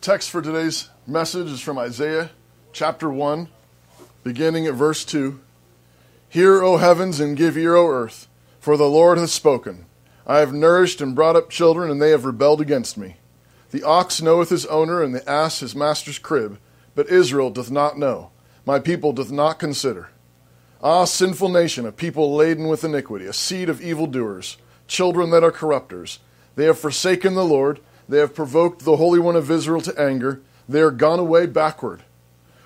text for today's message is from Isaiah chapter 1, beginning at verse 2. Hear, O heavens, and give ear, O earth, for the Lord hath spoken. I have nourished and brought up children, and they have rebelled against me. The ox knoweth his owner, and the ass his master's crib, but Israel doth not know. My people doth not consider. Ah, sinful nation, a people laden with iniquity, a seed of evildoers, children that are corrupters. They have forsaken the Lord they have provoked the Holy One of Israel to anger. They are gone away backward.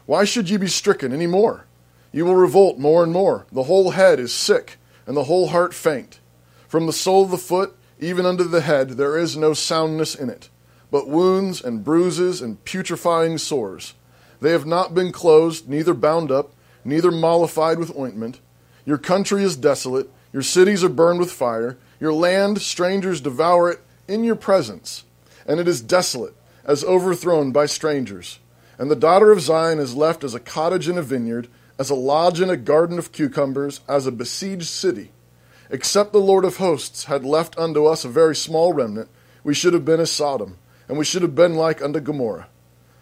Why should ye be stricken any more? You will revolt more and more. The whole head is sick, and the whole heart faint. From the sole of the foot even unto the head there is no soundness in it, but wounds and bruises and putrefying sores. They have not been closed, neither bound up, neither mollified with ointment. Your country is desolate, your cities are burned with fire, your land strangers devour it in your presence and it is desolate, as overthrown by strangers. And the daughter of Zion is left as a cottage in a vineyard, as a lodge in a garden of cucumbers, as a besieged city. Except the Lord of hosts had left unto us a very small remnant, we should have been as Sodom, and we should have been like unto Gomorrah.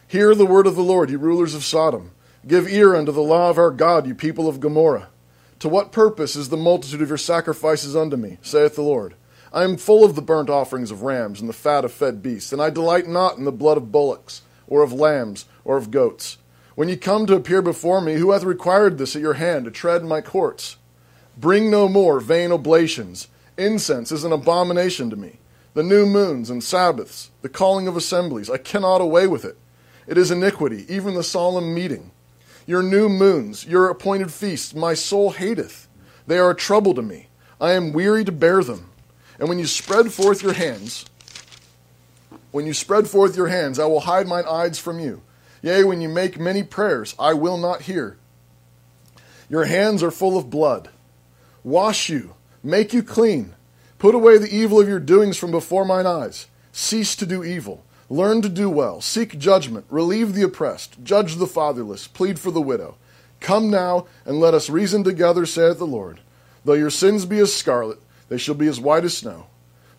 Hear the word of the Lord, ye rulers of Sodom. Give ear unto the law of our God, ye people of Gomorrah. To what purpose is the multitude of your sacrifices unto me, saith the Lord? I am full of the burnt offerings of rams and the fat of fed beasts, and I delight not in the blood of bullocks, or of lambs, or of goats. When ye come to appear before me, who hath required this at your hand to tread my courts? Bring no more vain oblations. Incense is an abomination to me. The new moons and Sabbaths, the calling of assemblies, I cannot away with it. It is iniquity, even the solemn meeting. Your new moons, your appointed feasts, my soul hateth. They are a trouble to me. I am weary to bear them. And when you spread forth your hands, when you spread forth your hands, I will hide mine eyes from you. Yea, when you make many prayers, I will not hear. Your hands are full of blood. Wash you, make you clean. Put away the evil of your doings from before mine eyes. Cease to do evil. Learn to do well. Seek judgment. Relieve the oppressed. Judge the fatherless. Plead for the widow. Come now, and let us reason together, saith the Lord. Though your sins be as scarlet, they shall be as white as snow.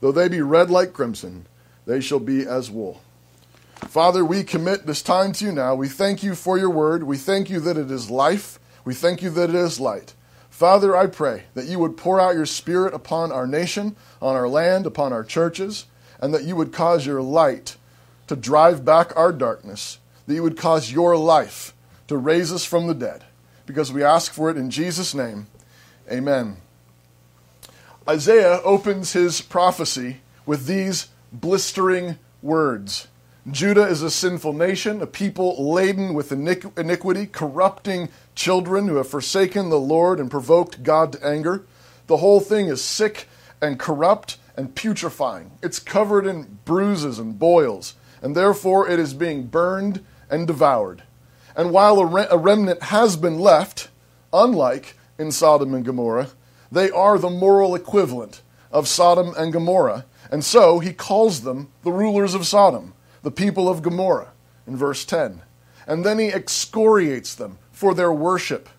Though they be red like crimson, they shall be as wool. Father, we commit this time to you now. We thank you for your word. We thank you that it is life. We thank you that it is light. Father, I pray that you would pour out your spirit upon our nation, on our land, upon our churches, and that you would cause your light to drive back our darkness, that you would cause your life to raise us from the dead. Because we ask for it in Jesus' name. Amen. Isaiah opens his prophecy with these blistering words Judah is a sinful nation, a people laden with iniquity, corrupting children who have forsaken the Lord and provoked God to anger. The whole thing is sick and corrupt and putrefying. It's covered in bruises and boils, and therefore it is being burned and devoured. And while a remnant has been left, unlike in Sodom and Gomorrah, they are the moral equivalent of Sodom and Gomorrah. And so he calls them the rulers of Sodom, the people of Gomorrah, in verse 10. And then he excoriates them for their worship.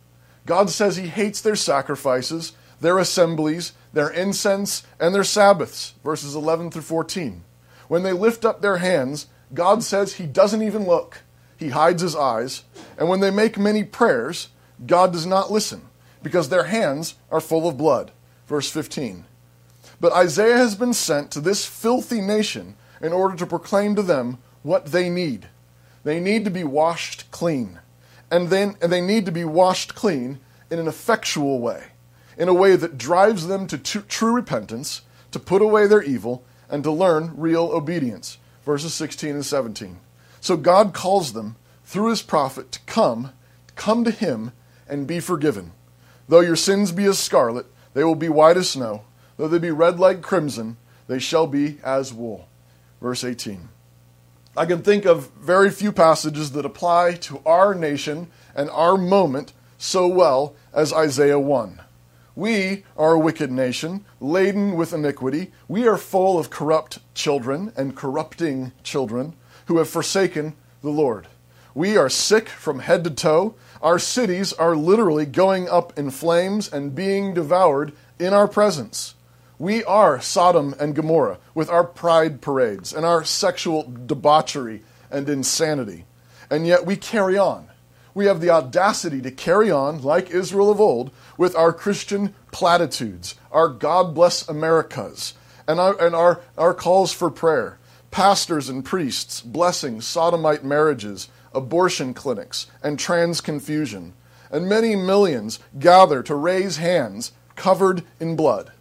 God says he hates their sacrifices, their assemblies, their incense, and their Sabbaths, verses 11 through 14. When they lift up their hands, God says he doesn't even look. He hides his eyes. And when they make many prayers, God does not listen because their hands are full of blood. Verse 15. But Isaiah has been sent to this filthy nation in order to proclaim to them what they need. They need to be washed clean. And then and they need to be washed clean in an effectual way, in a way that drives them to t- true repentance, to put away their evil, and to learn real obedience. Verses 16 and 17. So God calls them through his prophet to come, come to him, and be forgiven. Though your sins be as scarlet, they will be white as snow. Though they be red like crimson, they shall be as wool. Verse 18. I can think of very few passages that apply to our nation and our moment so well as Isaiah 1. We are a wicked nation, laden with iniquity. We are full of corrupt children and corrupting children who have forsaken the Lord. We are sick from head to toe. Our cities are literally going up in flames and being devoured in our presence. We are Sodom and Gomorrah with our pride parades and our sexual debauchery and insanity. And yet we carry on. We have the audacity to carry on, like Israel of old, with our Christian platitudes, our God bless Americas, and our, and our, our calls for prayer, pastors and priests blessing sodomite marriages, abortion clinics, and trans confusion. And many millions gather to raise hands covered in blood.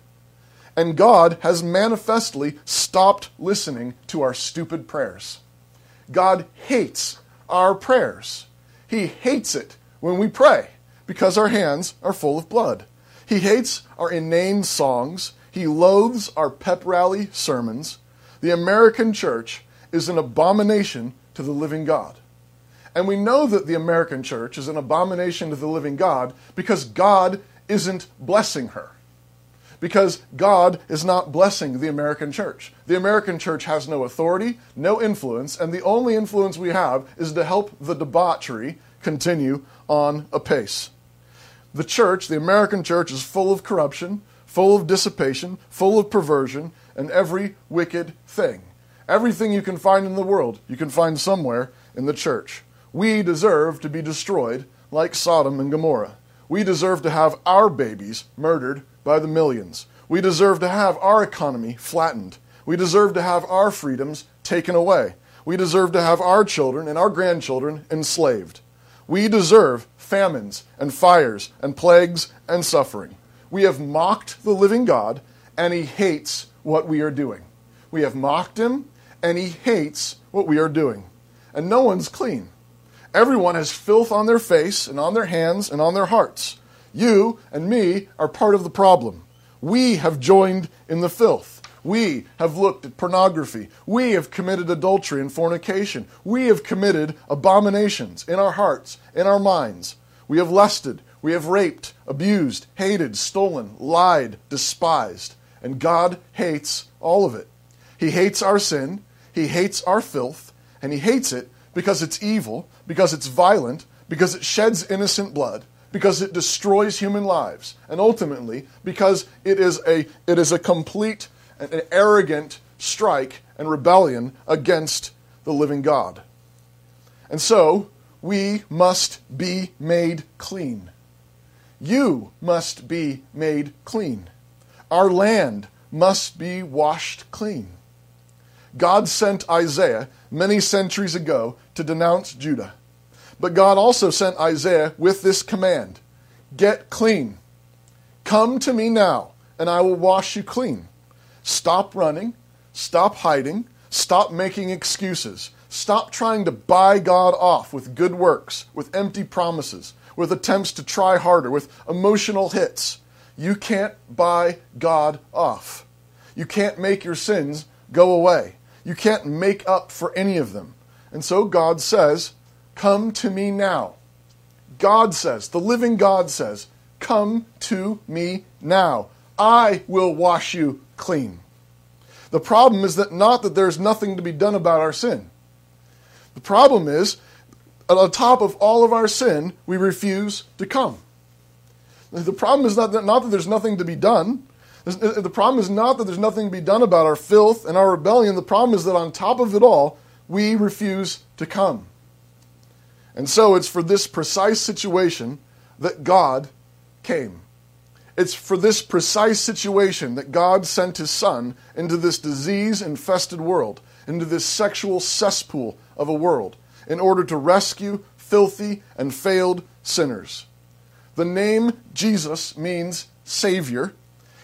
And God has manifestly stopped listening to our stupid prayers. God hates our prayers. He hates it when we pray because our hands are full of blood. He hates our inane songs. He loathes our pep rally sermons. The American church is an abomination to the living God. And we know that the American church is an abomination to the living God because God isn't blessing her. Because God is not blessing the American church. The American church has no authority, no influence, and the only influence we have is to help the debauchery continue on apace. The church, the American church, is full of corruption, full of dissipation, full of perversion, and every wicked thing. Everything you can find in the world, you can find somewhere in the church. We deserve to be destroyed like Sodom and Gomorrah. We deserve to have our babies murdered by the millions. We deserve to have our economy flattened. We deserve to have our freedoms taken away. We deserve to have our children and our grandchildren enslaved. We deserve famines and fires and plagues and suffering. We have mocked the living God, and he hates what we are doing. We have mocked him, and he hates what we are doing. And no one's clean. Everyone has filth on their face and on their hands and on their hearts. You and me are part of the problem. We have joined in the filth. We have looked at pornography. We have committed adultery and fornication. We have committed abominations in our hearts, in our minds. We have lusted. We have raped, abused, hated, stolen, lied, despised. And God hates all of it. He hates our sin. He hates our filth. And He hates it because it's evil, because it's violent, because it sheds innocent blood, because it destroys human lives, and ultimately because it is a, it is a complete and an arrogant strike and rebellion against the living God. And so, we must be made clean. You must be made clean. Our land must be washed clean. God sent Isaiah many centuries ago to denounce Judah. But God also sent Isaiah with this command Get clean. Come to me now, and I will wash you clean. Stop running. Stop hiding. Stop making excuses. Stop trying to buy God off with good works, with empty promises, with attempts to try harder, with emotional hits. You can't buy God off. You can't make your sins go away. You can't make up for any of them. And so God says, Come to me now. God says, the living God says, Come to me now. I will wash you clean. The problem is that not that there's nothing to be done about our sin. The problem is, on top of all of our sin, we refuse to come. The problem is not that, not that there's nothing to be done. The problem is not that there's nothing to be done about our filth and our rebellion. The problem is that on top of it all, we refuse to come. And so it's for this precise situation that God came. It's for this precise situation that God sent his son into this disease infested world, into this sexual cesspool of a world, in order to rescue filthy and failed sinners. The name Jesus means Savior.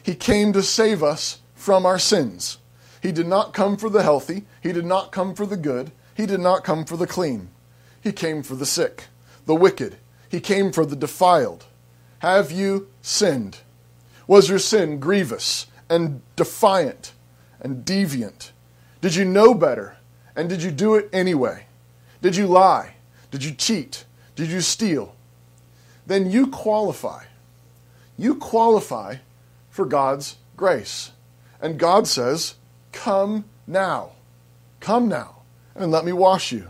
He came to save us from our sins. He did not come for the healthy, He did not come for the good, He did not come for the clean. He came for the sick, the wicked. He came for the defiled. Have you sinned? Was your sin grievous and defiant and deviant? Did you know better and did you do it anyway? Did you lie? Did you cheat? Did you steal? Then you qualify. You qualify for God's grace. And God says, Come now. Come now and let me wash you.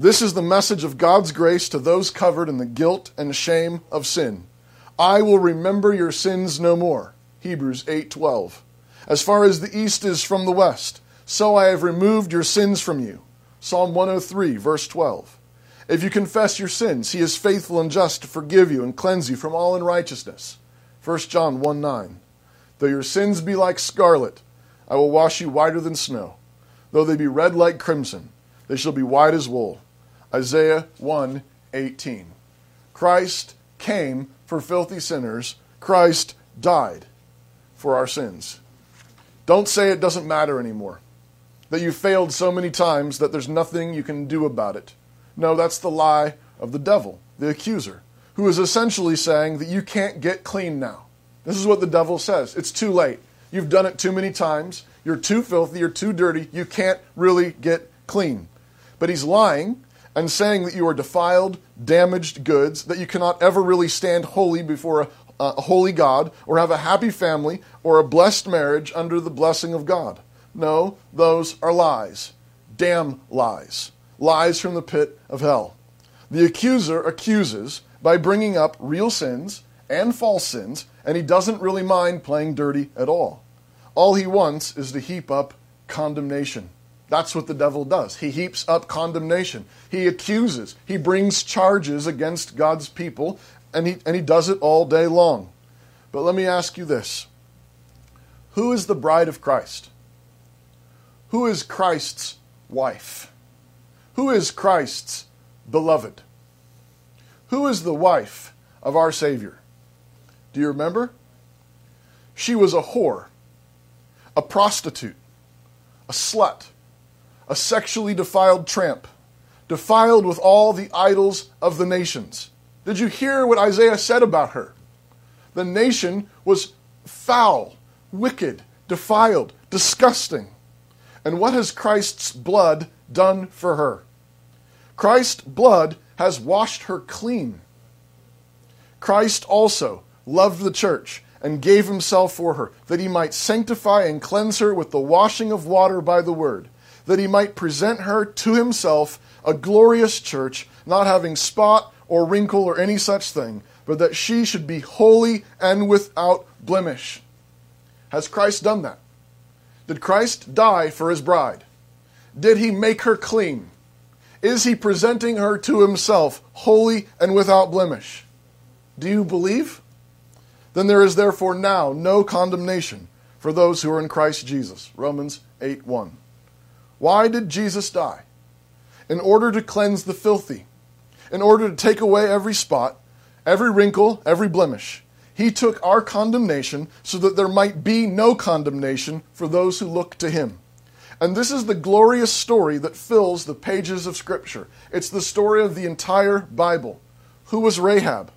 This is the message of God's grace to those covered in the guilt and shame of sin. I will remember your sins no more. Hebrews 8:12. As far as the east is from the west, so I have removed your sins from you. Psalm 103, verse 12. If you confess your sins, he is faithful and just to forgive you and cleanse you from all unrighteousness. 1 John 1 9. Though your sins be like scarlet, I will wash you whiter than snow. Though they be red like crimson, they shall be white as wool. Isaiah 1 18. Christ came for filthy sinners. Christ died for our sins. Don't say it doesn't matter anymore. That you failed so many times that there's nothing you can do about it. No, that's the lie of the devil, the accuser, who is essentially saying that you can't get clean now. This is what the devil says. It's too late. You've done it too many times. You're too filthy. You're too dirty. You can't really get clean. But he's lying and saying that you are defiled, damaged goods, that you cannot ever really stand holy before a, a holy God, or have a happy family, or a blessed marriage under the blessing of God. No, those are lies. Damn lies. Lies from the pit of hell. The accuser accuses by bringing up real sins and false sins, and he doesn't really mind playing dirty at all. All he wants is to heap up condemnation. That's what the devil does. He heaps up condemnation. He accuses. He brings charges against God's people, and he, and he does it all day long. But let me ask you this Who is the bride of Christ? Who is Christ's wife? Who is Christ's beloved? Who is the wife of our Savior? Do you remember? She was a whore, a prostitute, a slut a sexually defiled tramp, defiled with all the idols of the nations. Did you hear what Isaiah said about her? The nation was foul, wicked, defiled, disgusting. And what has Christ's blood done for her? Christ's blood has washed her clean. Christ also loved the church and gave himself for her, that he might sanctify and cleanse her with the washing of water by the word that he might present her to himself a glorious church, not having spot or wrinkle or any such thing, but that she should be holy and without blemish. Has Christ done that? Did Christ die for his bride? Did he make her clean? Is he presenting her to himself holy and without blemish? Do you believe? Then there is therefore now no condemnation for those who are in Christ Jesus. Romans 8 1. Why did Jesus die? In order to cleanse the filthy, in order to take away every spot, every wrinkle, every blemish. He took our condemnation so that there might be no condemnation for those who look to Him. And this is the glorious story that fills the pages of Scripture. It's the story of the entire Bible. Who was Rahab?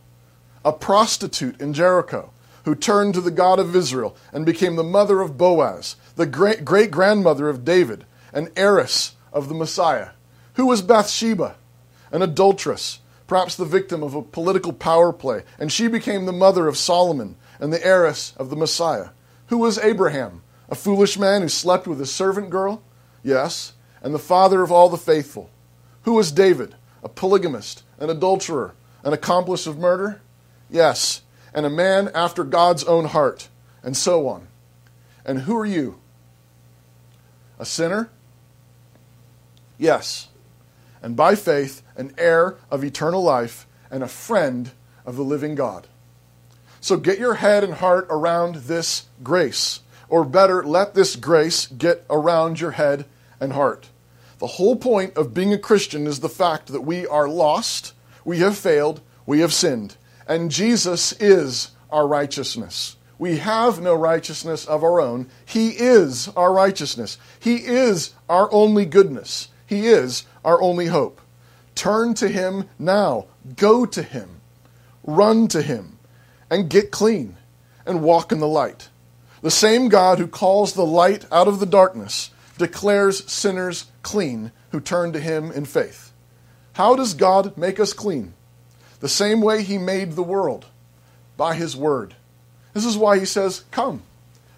A prostitute in Jericho who turned to the God of Israel and became the mother of Boaz, the great great grandmother of David, an heiress of the Messiah. Who was Bathsheba? An adulteress, perhaps the victim of a political power play, and she became the mother of Solomon and the heiress of the Messiah. Who was Abraham? A foolish man who slept with a servant girl? Yes, and the father of all the faithful. Who was David? A polygamist, an adulterer, an accomplice of murder? Yes, and a man after God's own heart, and so on. And who are you? A sinner? Yes. And by faith, an heir of eternal life and a friend of the living God. So get your head and heart around this grace. Or better, let this grace get around your head and heart. The whole point of being a Christian is the fact that we are lost, we have failed, we have sinned, and Jesus is our righteousness. We have no righteousness of our own. He is our righteousness. He is our only goodness. He is our only hope. Turn to Him now. Go to Him. Run to Him. And get clean and walk in the light. The same God who calls the light out of the darkness declares sinners clean who turn to Him in faith. How does God make us clean? The same way He made the world by His Word. This is why He says, Come.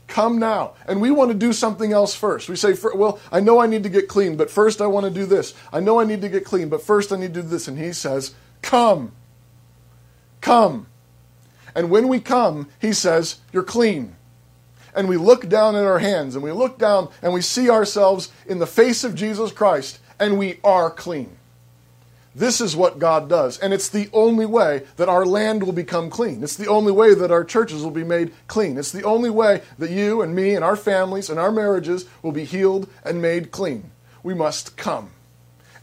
Come now. And we want to do something else first. We say, Well, I know I need to get clean, but first I want to do this. I know I need to get clean, but first I need to do this. And he says, Come. Come. And when we come, he says, You're clean. And we look down at our hands and we look down and we see ourselves in the face of Jesus Christ and we are clean. This is what God does. And it's the only way that our land will become clean. It's the only way that our churches will be made clean. It's the only way that you and me and our families and our marriages will be healed and made clean. We must come.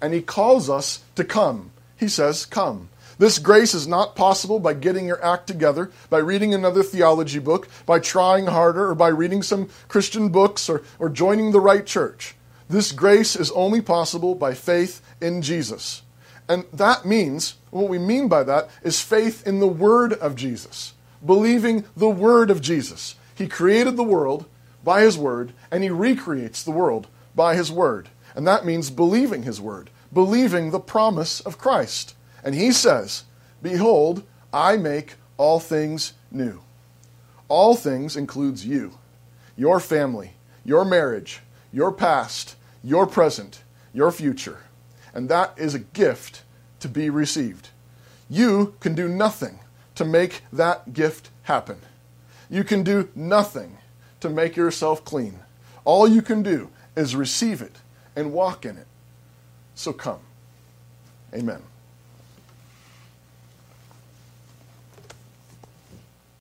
And He calls us to come. He says, Come. This grace is not possible by getting your act together, by reading another theology book, by trying harder, or by reading some Christian books, or, or joining the right church. This grace is only possible by faith in Jesus. And that means, what we mean by that is faith in the Word of Jesus, believing the Word of Jesus. He created the world by His Word, and He recreates the world by His Word. And that means believing His Word, believing the promise of Christ. And He says, Behold, I make all things new. All things includes you, your family, your marriage, your past, your present, your future and that is a gift to be received. You can do nothing to make that gift happen. You can do nothing to make yourself clean. All you can do is receive it and walk in it. So come. Amen.